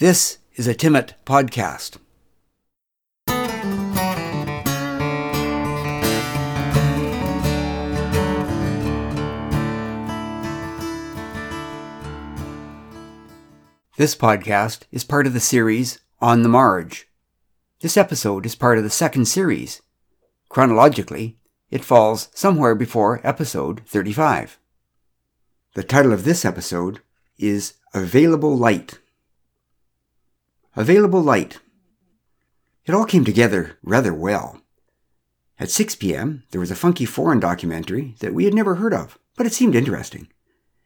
This is a Timmit podcast. This podcast is part of the series On the Marge. This episode is part of the second series. Chronologically, it falls somewhere before episode 35. The title of this episode is Available Light. Available Light. It all came together rather well. At 6 p.m., there was a funky foreign documentary that we had never heard of, but it seemed interesting.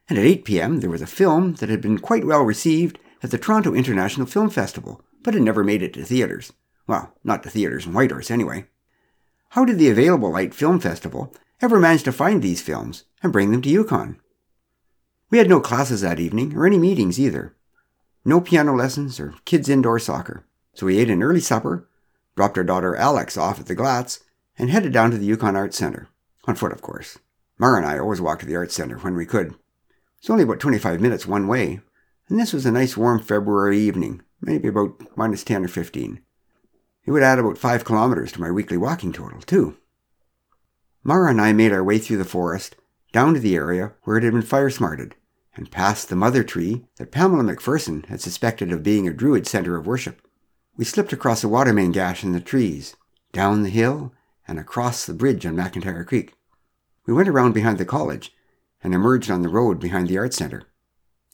And at 8 p.m., there was a film that had been quite well received at the Toronto International Film Festival, but had never made it to theaters. Well, not to theaters in Whitehorse, anyway. How did the Available Light Film Festival ever manage to find these films and bring them to Yukon? We had no classes that evening, or any meetings either. No piano lessons or kids' indoor soccer. So we ate an early supper, dropped our daughter Alex off at the Glatts, and headed down to the Yukon Arts Center. On foot, of course. Mara and I always walked to the Arts Center when we could. It's only about 25 minutes one way, and this was a nice warm February evening, maybe about minus 10 or 15. It would add about 5 kilometers to my weekly walking total, too. Mara and I made our way through the forest, down to the area where it had been fire smarted, and past the mother tree that Pamela McPherson had suspected of being a Druid center of worship. We slipped across a water main gash in the trees, down the hill, and across the bridge on McIntyre Creek. We went around behind the college and emerged on the road behind the art Center.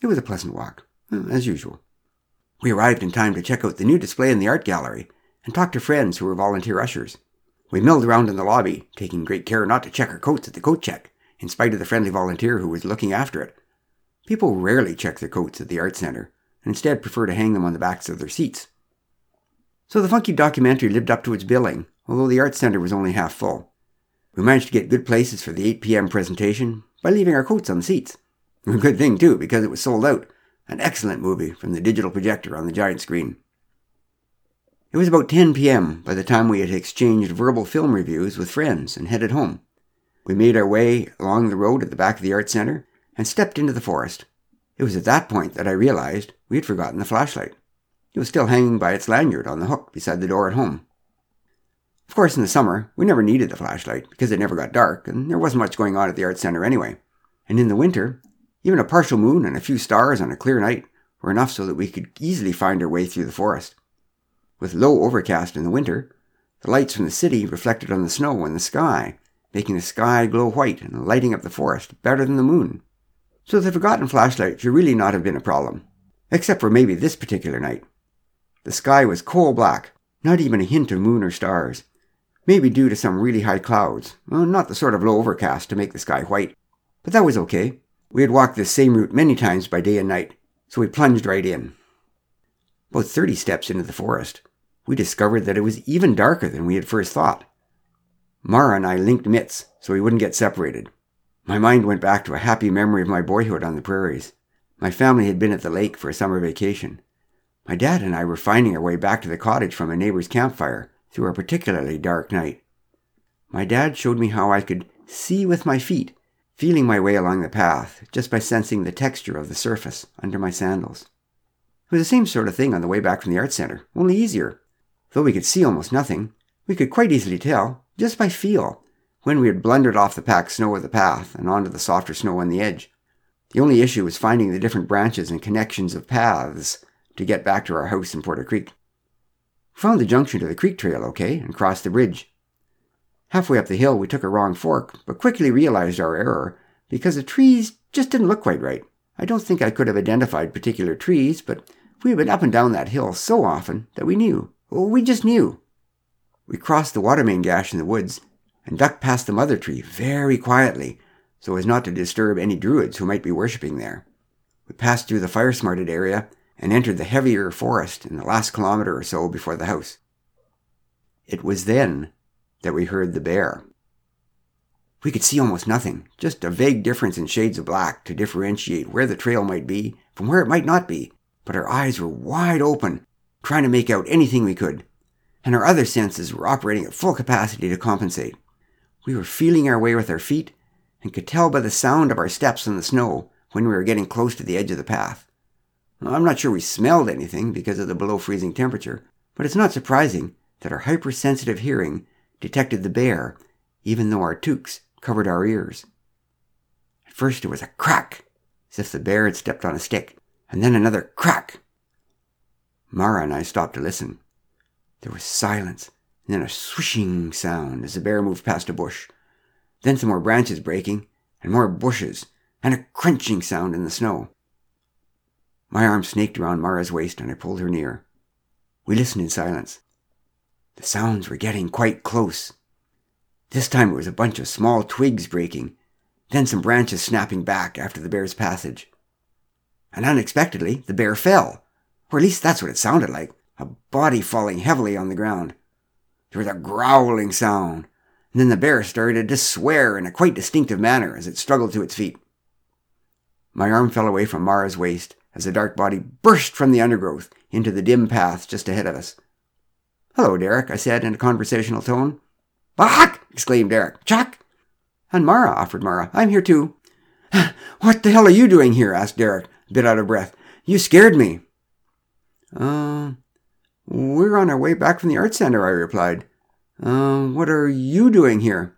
It was a pleasant walk, mm, as usual. We arrived in time to check out the new display in the art gallery and talk to friends who were volunteer ushers. We milled around in the lobby, taking great care not to check our coats at the coat check, in spite of the friendly volunteer who was looking after it. People rarely check their coats at the art center, and instead prefer to hang them on the backs of their seats. So the funky documentary lived up to its billing, although the art center was only half full. We managed to get good places for the 8 p.m. presentation by leaving our coats on the seats. A good thing, too, because it was sold out. An excellent movie from the digital projector on the giant screen. It was about 10 p.m. by the time we had exchanged verbal film reviews with friends and headed home. We made our way along the road at the back of the art center and stepped into the forest. It was at that point that I realized we had forgotten the flashlight. It was still hanging by its lanyard on the hook beside the door at home. Of course, in the summer, we never needed the flashlight because it never got dark and there wasn't much going on at the art center anyway. And in the winter, even a partial moon and a few stars on a clear night were enough so that we could easily find our way through the forest. With low overcast in the winter, the lights from the city reflected on the snow and the sky, making the sky glow white and lighting up the forest better than the moon. So the forgotten flashlight should really not have been a problem, except for maybe this particular night. The sky was coal black, not even a hint of moon or stars, maybe due to some really high clouds, well, not the sort of low overcast to make the sky white. But that was okay. We had walked this same route many times by day and night, so we plunged right in. About 30 steps into the forest, we discovered that it was even darker than we had first thought. Mara and I linked mitts so we wouldn't get separated. My mind went back to a happy memory of my boyhood on the prairies. My family had been at the lake for a summer vacation. My dad and I were finding our way back to the cottage from a neighbor's campfire through a particularly dark night. My dad showed me how I could see with my feet feeling my way along the path just by sensing the texture of the surface under my sandals. It was the same sort of thing on the way back from the art center, only easier. Though we could see almost nothing, we could quite easily tell, just by feel, when we had blundered off the packed snow of the path and onto the softer snow on the edge. The only issue was finding the different branches and connections of paths to get back to our house in Porter Creek. We found the junction to the creek trail okay and crossed the bridge. Halfway up the hill, we took a wrong fork, but quickly realized our error because the trees just didn't look quite right. I don't think I could have identified particular trees, but we had been up and down that hill so often that we knew. We just knew. We crossed the water main gash in the woods and ducked past the mother tree very quietly so as not to disturb any druids who might be worshipping there. We passed through the fire smarted area and entered the heavier forest in the last kilometer or so before the house. It was then that we heard the bear. We could see almost nothing, just a vague difference in shades of black to differentiate where the trail might be from where it might not be, but our eyes were wide open, trying to make out anything we could, and our other senses were operating at full capacity to compensate. We were feeling our way with our feet and could tell by the sound of our steps in the snow when we were getting close to the edge of the path. I'm not sure we smelled anything because of the below freezing temperature, but it's not surprising that our hypersensitive hearing detected the bear, even though our toques covered our ears. At first, there was a crack, as if the bear had stepped on a stick, and then another crack. Mara and I stopped to listen. There was silence, and then a swishing sound as the bear moved past a bush. Then some more branches breaking, and more bushes, and a crunching sound in the snow. My arm snaked around Mara's waist, and I pulled her near. We listened in silence. The sounds were getting quite close. This time it was a bunch of small twigs breaking, then some branches snapping back after the bear's passage. And unexpectedly, the bear fell, or at least that's what it sounded like a body falling heavily on the ground. There was a growling sound, and then the bear started to swear in a quite distinctive manner as it struggled to its feet. My arm fell away from Mara's waist as the dark body burst from the undergrowth into the dim path just ahead of us. Hello, Derek, I said in a conversational tone. Bach! exclaimed Derek. Chuck! And Mara, offered Mara. I'm here too. what the hell are you doing here? asked Derek, a bit out of breath. You scared me. Uh, we're on our way back from the art center, I replied. Uh, what are you doing here?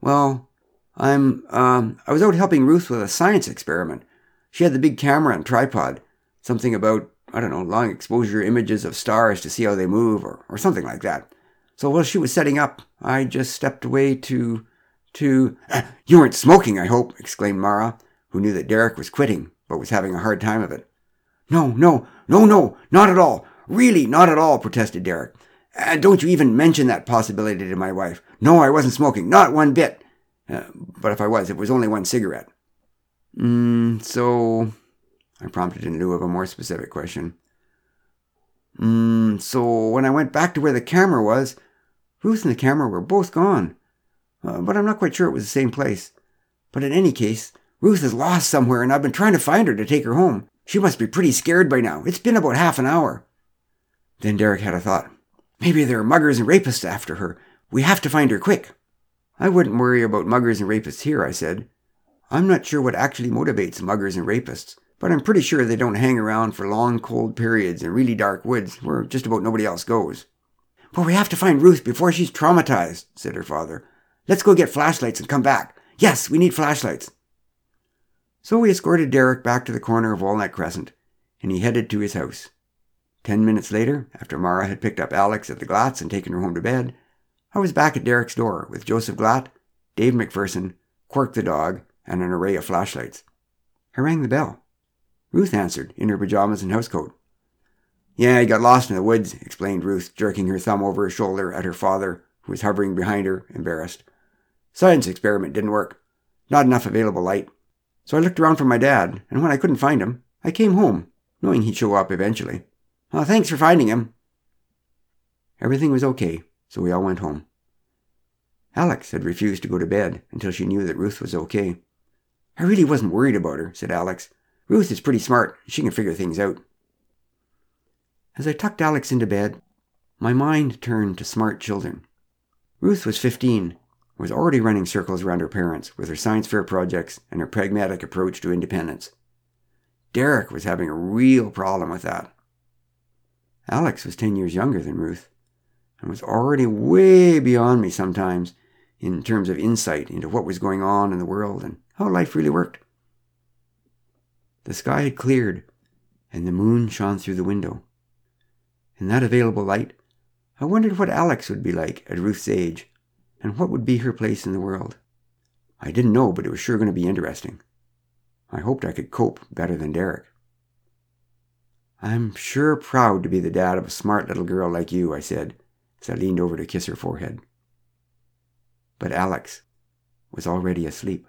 Well, I'm, um, I was out helping Ruth with a science experiment. She had the big camera and tripod. Something about, I don't know, long exposure images of stars to see how they move or, or something like that. So while she was setting up, I just stepped away to, to, you weren't smoking, I hope, exclaimed Mara, who knew that Derek was quitting, but was having a hard time of it. No, no, no, no, not at all. Really, not at all, protested Derek. And don't you even mention that possibility to my wife. No, I wasn't smoking, not one bit. Uh, but if I was, it was only one cigarette. Mm, so, I prompted in lieu of a more specific question. Mm, so when I went back to where the camera was, Ruth and the camera were both gone. Uh, but I'm not quite sure it was the same place. But in any case, Ruth is lost somewhere and I've been trying to find her to take her home. She must be pretty scared by now. It's been about half an hour. Then Derek had a thought. Maybe there are muggers and rapists after her. We have to find her quick. I wouldn't worry about muggers and rapists here, I said. I'm not sure what actually motivates muggers and rapists, but I'm pretty sure they don't hang around for long cold periods in really dark woods where just about nobody else goes. But we have to find Ruth before she's traumatized, said her father. Let's go get flashlights and come back. Yes, we need flashlights. So we escorted Derek back to the corner of Walnut Crescent, and he headed to his house. Ten minutes later, after Mara had picked up Alex at the Glatts and taken her home to bed, I was back at Derek's door with Joseph Glatt, Dave McPherson, Quirk the dog, and an array of flashlights. I rang the bell. Ruth answered, in her pajamas and housecoat. Yeah, he got lost in the woods, explained Ruth, jerking her thumb over her shoulder at her father, who was hovering behind her, embarrassed. Science experiment didn't work. Not enough available light. So I looked around for my dad, and when I couldn't find him, I came home, knowing he'd show up eventually. Thanks for finding him. Everything was okay, so we all went home. Alex had refused to go to bed until she knew that Ruth was okay. I really wasn't worried about her, said Alex. Ruth is pretty smart. She can figure things out. As I tucked Alex into bed, my mind turned to smart children. Ruth was 15, was already running circles around her parents with her science fair projects and her pragmatic approach to independence. Derek was having a real problem with that. Alex was 10 years younger than Ruth and was already way beyond me sometimes in terms of insight into what was going on in the world and how life really worked. The sky had cleared, and the moon shone through the window. In that available light, I wondered what Alex would be like at Ruth's age, and what would be her place in the world. I didn't know, but it was sure going to be interesting. I hoped I could cope better than Derek. I'm sure proud to be the dad of a smart little girl like you, I said, as I leaned over to kiss her forehead. But Alex was already asleep.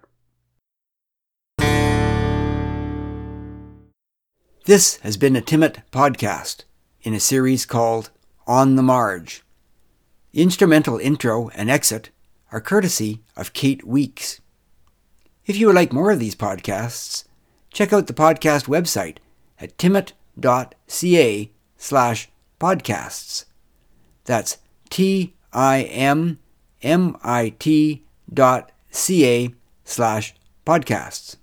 This has been a Timmit podcast in a series called On the Marge. The instrumental intro and exit are courtesy of Kate Weeks. If you would like more of these podcasts, check out the podcast website at timmit.com ca slash podcasts. That's T I M M I T dot ca slash podcasts.